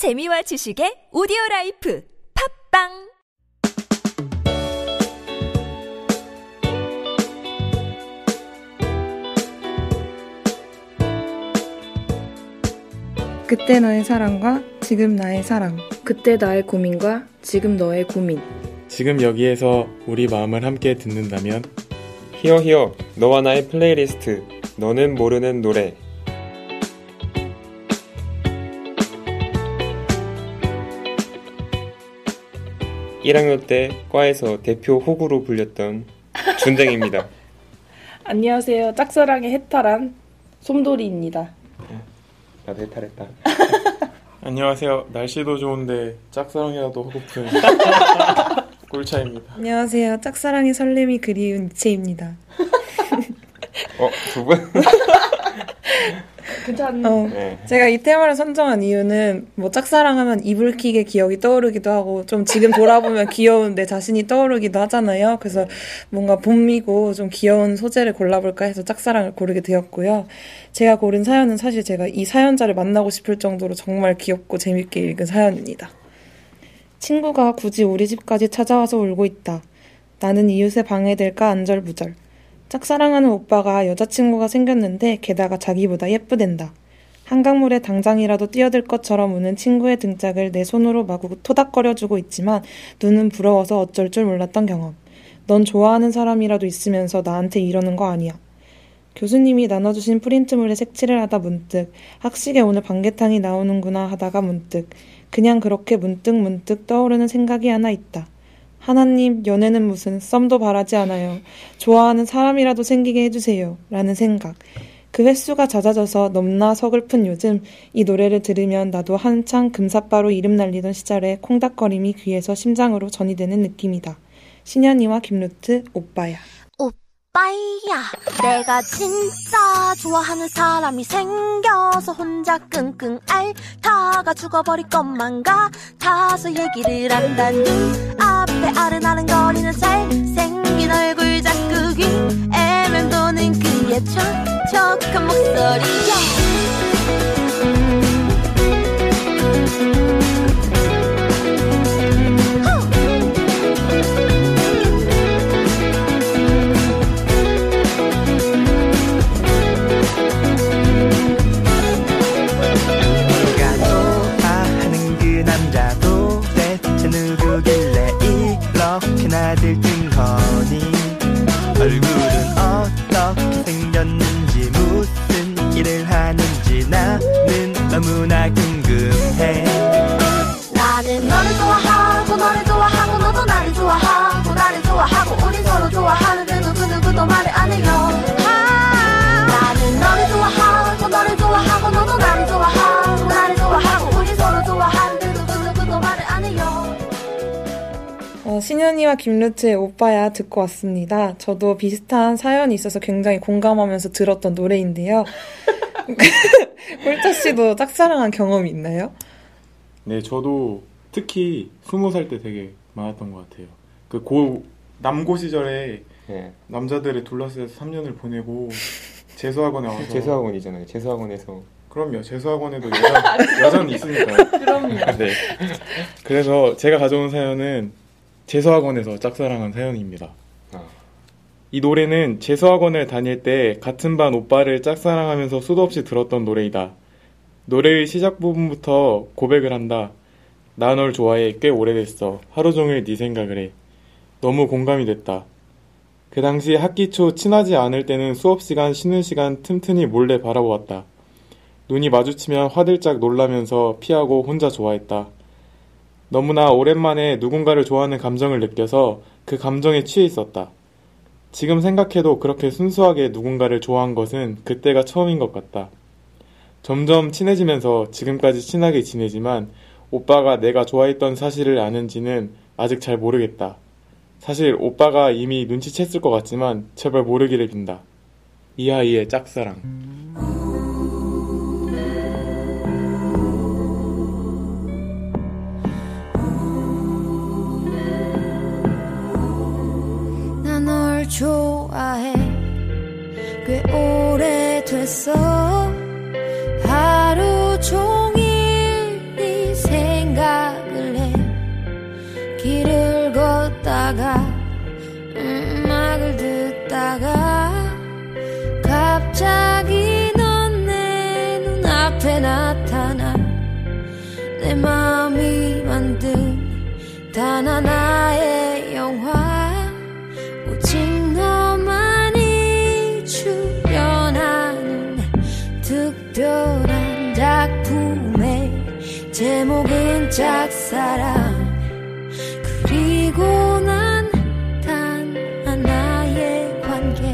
재미와 지식의 오디오 라이프 팟빵 그때 너의 사랑과 지금 나의 사랑. 그때 나의 고민과 지금 너의 고민. 지금 여기에서 우리 마음을 함께 듣는다면 히어 히어 너와 나의 플레이리스트 너는 모르는 노래 1학년 때 과에서 대표 호구로 불렸던 준댕입니다. 안녕하세요. 짝사랑의 해탈한 솜돌이입니다. 나도 해탈했다. 안녕하세요. 날씨도 좋은데 짝사랑이라도 하고픈 꿀차입니다. 안녕하세요. 짝사랑의 설렘이 그리운 이채입니다. 어, 두 분? 괜찮. 어, 네. 제가 이 테마를 선정한 이유는 뭐 짝사랑하면 이불킥의 기억이 떠오르기도 하고 좀 지금 돌아보면 귀여운 내 자신이 떠오르기도 하잖아요. 그래서 뭔가 봄이고 좀 귀여운 소재를 골라볼까 해서 짝사랑을 고르게 되었고요. 제가 고른 사연은 사실 제가 이 사연자를 만나고 싶을 정도로 정말 귀엽고 재밌게 읽은 사연입니다. 친구가 굳이 우리 집까지 찾아와서 울고 있다. 나는 이웃에 방해될까 안절부절. 짝사랑하는 오빠가 여자친구가 생겼는데 게다가 자기보다 예쁘댄다. 한강물에 당장이라도 뛰어들 것처럼 우는 친구의 등짝을 내 손으로 마구 토닥거려주고 있지만 눈은 부러워서 어쩔 줄 몰랐던 경험. 넌 좋아하는 사람이라도 있으면서 나한테 이러는 거 아니야. 교수님이 나눠주신 프린트물에 색칠을 하다 문득 학식에 오늘 반개탕이 나오는구나 하다가 문득 그냥 그렇게 문득 문득 떠오르는 생각이 하나 있다. 하나님, 연애는 무슨 썸도 바라지 않아요. 좋아하는 사람이라도 생기게 해주세요. 라는 생각. 그 횟수가 잦아져서 넘나 서글픈 요즘 이 노래를 들으면 나도 한창 금사빠로 이름 날리던 시절에 콩닥거림이 귀에서 심장으로 전이 되는 느낌이다. 신현이와 김루트, 오빠야. 오빠야 내가 진짜 좋아하는 사람이 생겨서 혼자 끙끙 앓다가 죽어버릴 것만 같아서 얘기를 한다. 눈앞에 아른아른거리는 잘생긴 얼굴 자꾸 귀에 맴도는 그의 촉촉한 목소리야 어, 신현이와 김루트의 오빠야 듣고 왔습니다. 저도 비슷한 사연이 있어서 굉장히 공감하면서 들었던 노래인데요. 꿀짜 씨도 짝사랑한 경험이 있나요? 네, 저도 특히 스무 살 때 되게 많았던 것 같아요. 그 고 남고 시절에 네. 남자들을 둘러싸여서 3년을 보내고 재수학원에 와서 재수학원이잖아요. 재수학원에서 그럼요. 재수학원에도 여자, 여자는 있으니까요. 그럼요. 네. 그래서 제가 가져온 사연은 재수학원에서 짝사랑한 사연입니다. 아. 이 노래는 재수학원을 다닐 때 같은 반 오빠를 짝사랑하면서 수도 없이 들었던 노래이다. 노래의 시작 부분부터 고백을 한다. 나 널 좋아해 꽤 오래됐어. 하루 종일 네 생각을 해. 너무 공감이 됐다. 그 당시 학기 초 친하지 않을 때는 수업 시간 쉬는 시간 틈틈이 몰래 바라보았다. 눈이 마주치면 화들짝 놀라면서 피하고 혼자 좋아했다. 너무나 오랜만에 누군가를 좋아하는 감정을 느껴서 그 감정에 취해 있었다. 지금 생각해도 그렇게 순수하게 누군가를 좋아한 것은 그때가 처음인 것 같다. 점점 친해지면서 지금까지 친하게 지내지만 오빠가 내가 좋아했던 사실을 아는지는 아직 잘 모르겠다. 사실 오빠가 이미 눈치챘을 것 같지만 제발 모르기를 빈다. 이 아이의 짝사랑. 좋아해. 꽤 오래됐어. 하루 종일 네 생각을 해. 길을 걷다가 음악을 듣다가 갑자기 넌 내 눈앞에 나타나. 내 마음이 만든 단 하나 짝사랑. 그리고 난 단 하나의 관계.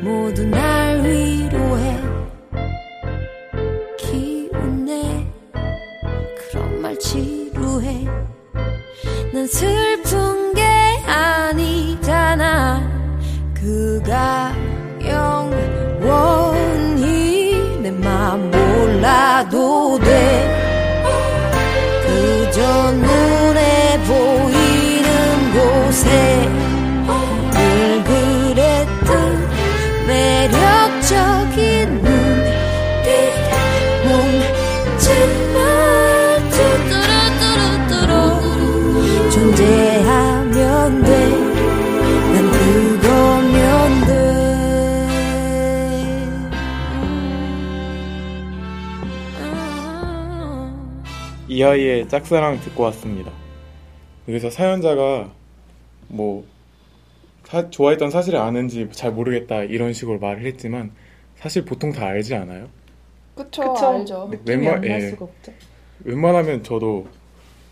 모두 날 위로해. 기운내. 그런 말 지루해. 난 슬픈 게 아니잖아. 그가 영원히 내 맘 몰라도 이 아이의 짝사랑 듣고 왔습니다. 여기서 사연자가 뭐 사- 좋아했던 사실을 아는지 잘 모르겠다 이런 식으로 말을 했지만 사실 보통 다 알지 않아요? 그쵸, 그쵸. 알죠. 네, 웬만 예, 수가 없죠. 웬만하면 저도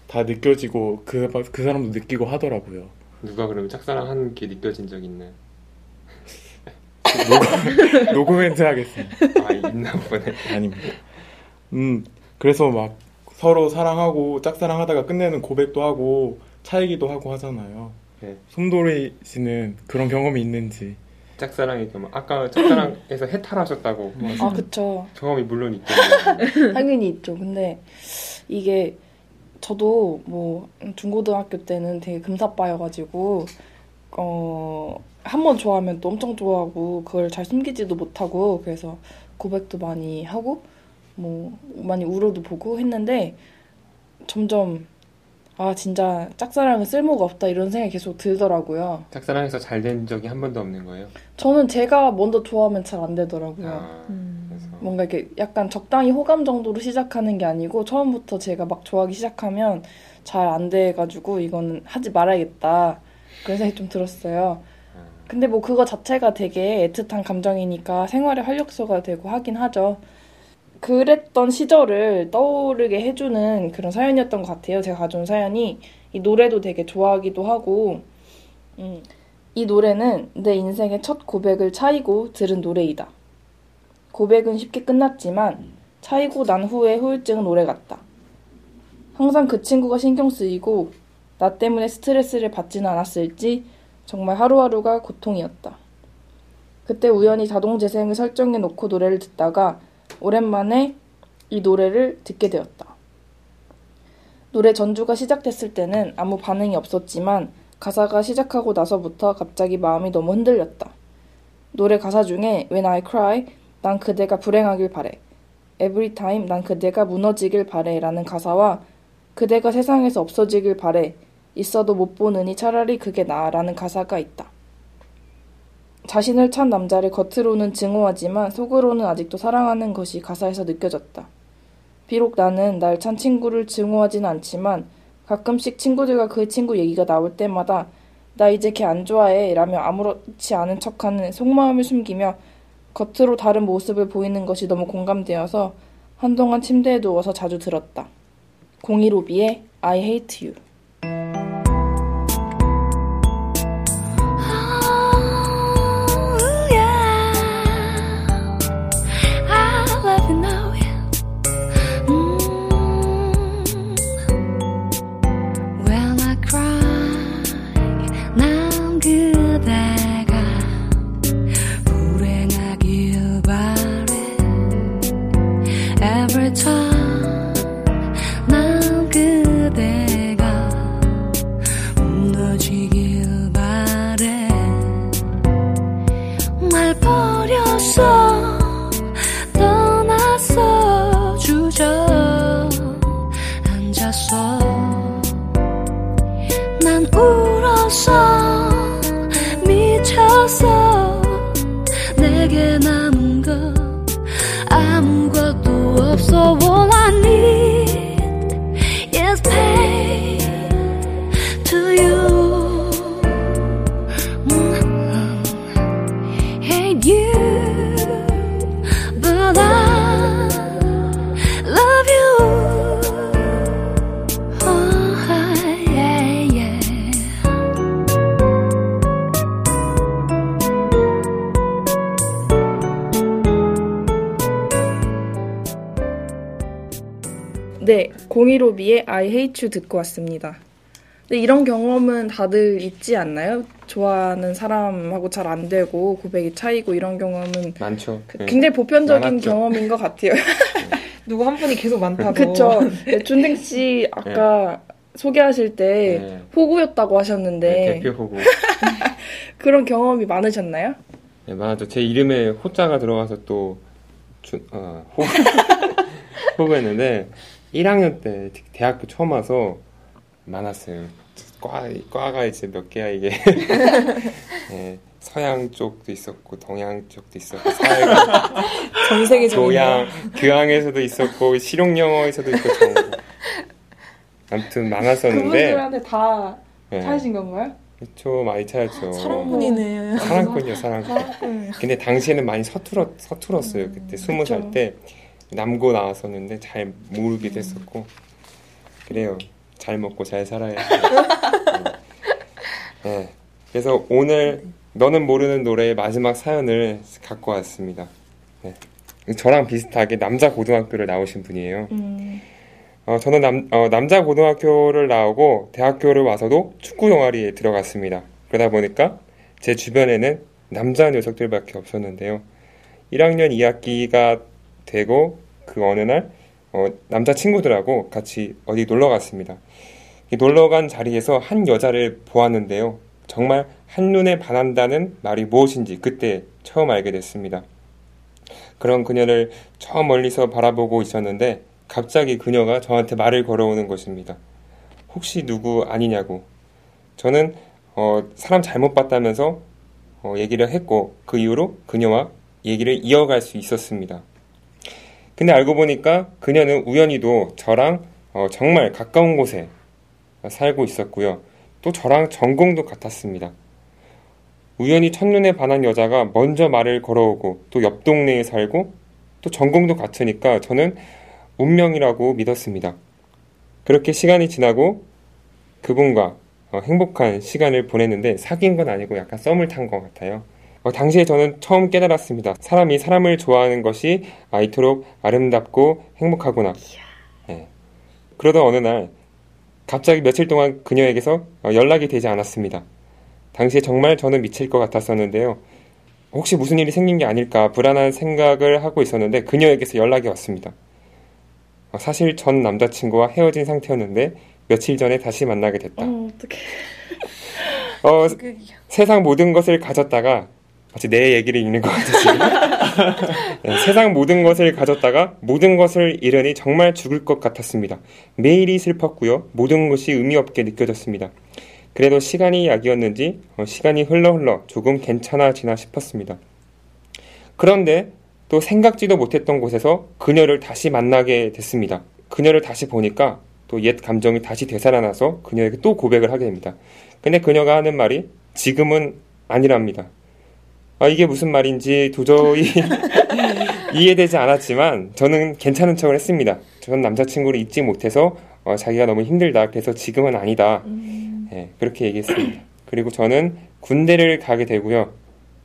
다 느껴지고 그, 그 사람도 느끼고 하더라고요. 누가 그러면 짝사랑하는 게 느껴진 적 있나요? 노코멘트 하겠습니다. 아 있나 보네. 아닙니다. 음, 그래서 막 서로 사랑하고 짝사랑하다가 끝내는 고백도 하고 차이기도 하고 하잖아요. 네. 솜돌이 씨는 그런 경험이 있는지. 짝사랑이 경험. 아까 짝사랑에서 해탈하셨다고 아, 그쵸. 경험이 물론 있겠네요. 당연히 있죠. 근데 이게 저도 뭐 중고등학교 때는 되게 금사빠여가지고 어, 한 번 좋아하면 또 엄청 좋아하고 그걸 잘 숨기지도 못하고 그래서 고백도 많이 하고 뭐 많이 울어도 보고 했는데 점점 아 진짜 짝사랑은 쓸모가 없다 이런 생각이 계속 들더라고요. 짝사랑에서 잘 된 적이 한 번도 없는 거예요. 저는 제가 먼저 좋아하면 잘 안 되더라고요. 아, 그래서 뭔가 이렇게 약간 적당히 호감 정도로 시작하는 게 아니고 처음부터 제가 막 좋아하기 시작하면 잘 안 돼가지고 이거는 하지 말아야겠다 그런 생각이 좀 들었어요. 근데 뭐 그거 자체가 되게 애틋한 감정이니까 생활의 활력소가 되고 하긴 하죠. 그랬던 시절을 떠오르게 해주는 그런 사연이었던 것 같아요. 제가 가져온 사연이 이 노래도 되게 좋아하기도 하고 음, 이 노래는 내 인생의 첫 고백을 차이고 들은 노래이다. 고백은 쉽게 끝났지만 차이고 난 후의 후유증은 오래 갔다. 항상 그 친구가 신경 쓰이고 나 때문에 스트레스를 받지는 않았을지 정말 하루하루가 고통이었다. 그때 우연히 자동 재생을 설정해 놓고 노래를 듣다가 오랜만에 이 노래를 듣게 되었다. 노래 전주가 시작됐을 때는 아무 반응이 없었지만 가사가 시작하고 나서부터 갑자기 마음이 너무 흔들렸다. 노래 가사 중에 When I cry, 난 그대가 불행하길 바래. Every time, 난 그대가 무너지길 바래. 라는 가사와 그대가 세상에서 없어지길 바래. 있어도 못 보느니 차라리 그게 나아. 라는 가사가 있다. 자신을 찬 남자를 겉으로는 증오하지만 속으로는 아직도 사랑하는 것이 가사에서 느껴졌다. 비록 나는 날 찬 친구를 증오하지는 않지만 가끔씩 친구들과 그 친구 얘기가 나올 때마다 나 이제 걔 안 좋아해 라며 아무렇지 않은 척하는 속마음을 숨기며 겉으로 다른 모습을 보이는 것이 너무 공감되어서 한동안 침대에 누워서 자주 들었다. 015B의 I hate you. 난 울어서 미쳤어 내게 남 공이로비의 I Hate You 듣고 왔습니다. 근데 이런 경험은 다들 있지 않나요? 좋아하는 사람하고 잘 안 되고 고백이 차이고 이런 경험은 많죠. 네. 굉장히 보편적인 많았죠. 경험인 것 같아요. 누구 한 분이 계속 많다고. 그쵸. 네, 준생 씨 아까 소개하실 때 네. 호구였다고 하셨는데 네, 대표 호구. 그런 경험이 많으셨나요? 네, 맞아. 제 이름에 호자가 들어가서 또, 주, 어, 호, 호구였는데, 1학년 때 대학교 처음 와서 많았어요. 과, 과가 이제 몇 개야, 이게. 네, 서양 쪽도 있었고, 동양 쪽도 있었고, 사회가, 전 세계적인. 교양, 교양에서도 있었고, 실용 영어에서도 있고, 전부. 아무튼 많았었는데, 그분들한테 다 네, 차이신 건가요? 그쵸, 많이 차였죠. 사랑꾼이네. 사랑꾼이요, 사랑꾼. 근데 당시에는 많이 서툴었, 서툴었어요. 그때 스무 살 그쵸. 때 남고 나왔었는데 잘 모르기도 했었고 그래요. 잘 먹고 잘 살아야 돼. 네. 그래서 오늘 너는 모르는 노래의 마지막 사연을 갖고 왔습니다. 네. 저랑 비슷하게 남자 고등학교를 나오신 분이에요. 음, 어, 저는 남, 어, 남자 고등학교를 나오고 대학교를 와서도 축구 동아리에 들어갔습니다. 그러다 보니까 제 주변에는 남자 녀석들밖에 없었는데요. 1학년 2학기가 되고 그 어느 날 어, 남자 친구들하고 같이 어디 놀러 갔습니다. 이 놀러 간 자리에서 한 여자를 보았는데요. 정말 한눈에 반한다는 말이 무엇인지 그때 처음 알게 됐습니다. 그런 그녀를 저 멀리서 바라보고 있었는데 갑자기 그녀가 저한테 말을 걸어오는 것입니다. 혹시 누구 아니냐고. 저는 어, 사람 잘못 봤다면서 어, 얘기를 했고 그 이후로 그녀와 얘기를 이어갈 수 있었습니다. 근데 알고 보니까 그녀는 우연히도 저랑 어, 정말 가까운 곳에 살고 있었고요. 또 저랑 전공도 같았습니다. 우연히 첫눈에 반한 여자가 먼저 말을 걸어오고 또 옆 동네에 살고 또 전공도 같으니까 저는 운명이라고 믿었습니다. 그렇게 시간이 지나고 그분과 어, 행복한 시간을 보냈는데 사귄 건 아니고 약간 썸을 탄 것 같아요. 어, 당시에 저는 처음 깨달았습니다. 사람이 사람을 좋아하는 것이 아, 이토록 아름답고 행복하구나. 네. 그러던 어느 날 갑자기 며칠 동안 그녀에게서 어, 연락이 되지 않았습니다. 당시에 정말 저는 미칠 것 같았었는데요. 혹시 무슨 일이 생긴 게 아닐까 불안한 생각을 하고 있었는데 그녀에게서 연락이 왔습니다. 어, 사실 전 남자친구와 헤어진 상태였는데 며칠 전에 다시 만나게 됐다. 어, 어떡해. 어, 세상 모든 것을 가졌다가 마치 내 얘기를 읽는 것 같았어요. 네, 세상 모든 것을 가졌다가 모든 것을 잃으니 정말 죽을 것 같았습니다. 매일이 슬펐고요. 모든 것이 의미 없게 느껴졌습니다. 그래도 시간이 약이었는지 어, 시간이 흘러 흘러 조금 괜찮아지나 싶었습니다. 그런데 또 생각지도 못했던 곳에서 그녀를 다시 만나게 됐습니다. 그녀를 다시 보니까 또 옛 감정이 다시 되살아나서 그녀에게 또 고백을 하게 됩니다. 근데 그녀가 하는 말이 지금은 아니랍니다. 아, 이게 무슨 말인지 도저히 이해되지 않았지만 저는 괜찮은 척을 했습니다. 전 남자친구를 잊지 못해서 어, 자기가 너무 힘들다. 그래서 지금은 아니다. 예, 그렇게 얘기했습니다. 그리고 저는 군대를 가게 되고요.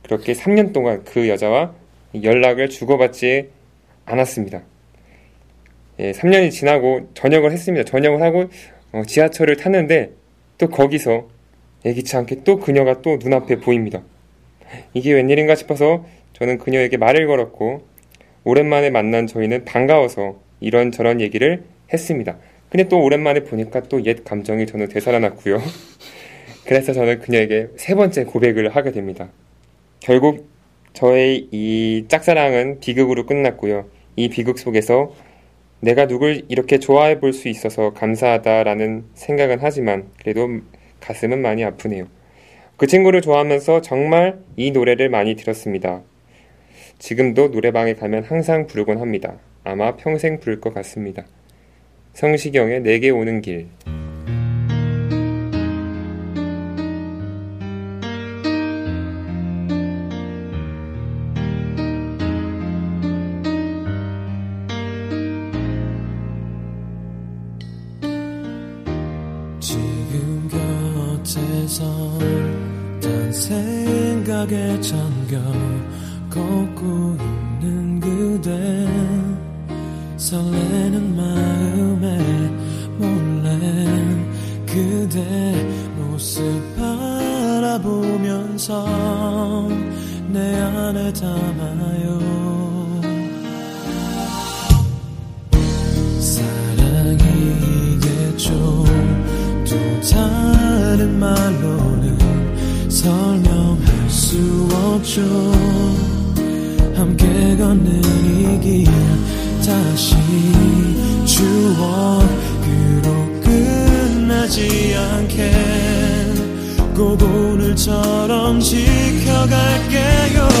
그렇게 3년 동안 그 여자와 연락을 주고받지 않았습니다. 예, 3년이 지나고 전역을 했습니다. 전역을 하고 어, 지하철을 탔는데 또 거기서 예기치 않게 또 그녀가 또 눈앞에 보입니다. 이게 웬일인가 싶어서 저는 그녀에게 말을 걸었고 오랜만에 만난 저희는 반가워서 이런저런 얘기를 했습니다. 근데 또 오랜만에 보니까 또 옛 감정이 저는 되살아났고요. 그래서 저는 그녀에게 세 번째 고백을 하게 됩니다. 결국 저의 이 짝사랑은 비극으로 끝났고요. 이 비극 속에서 내가 누굴 이렇게 좋아해 볼 수 있어서 감사하다라는 생각은 하지만 그래도 가슴은 많이 아프네요. 그 친구를 좋아하면서 정말 이 노래를 많이 들었습니다. 지금도 노래방에 가면 항상 부르곤 합니다. 아마 평생 부를 것 같습니다. 성시경의 내게 오는 길. 생각에 잠겨 걷고 있는 그대. 설레는 마음에 그대 모습 바라보면서 내 안에 담아요. 사랑이겠죠 또 다른 말로는 설명할 수 없죠. 함께 걷는 이길 다시 추억으로 끝나지 않게. 꼭 오늘처럼 지켜갈게요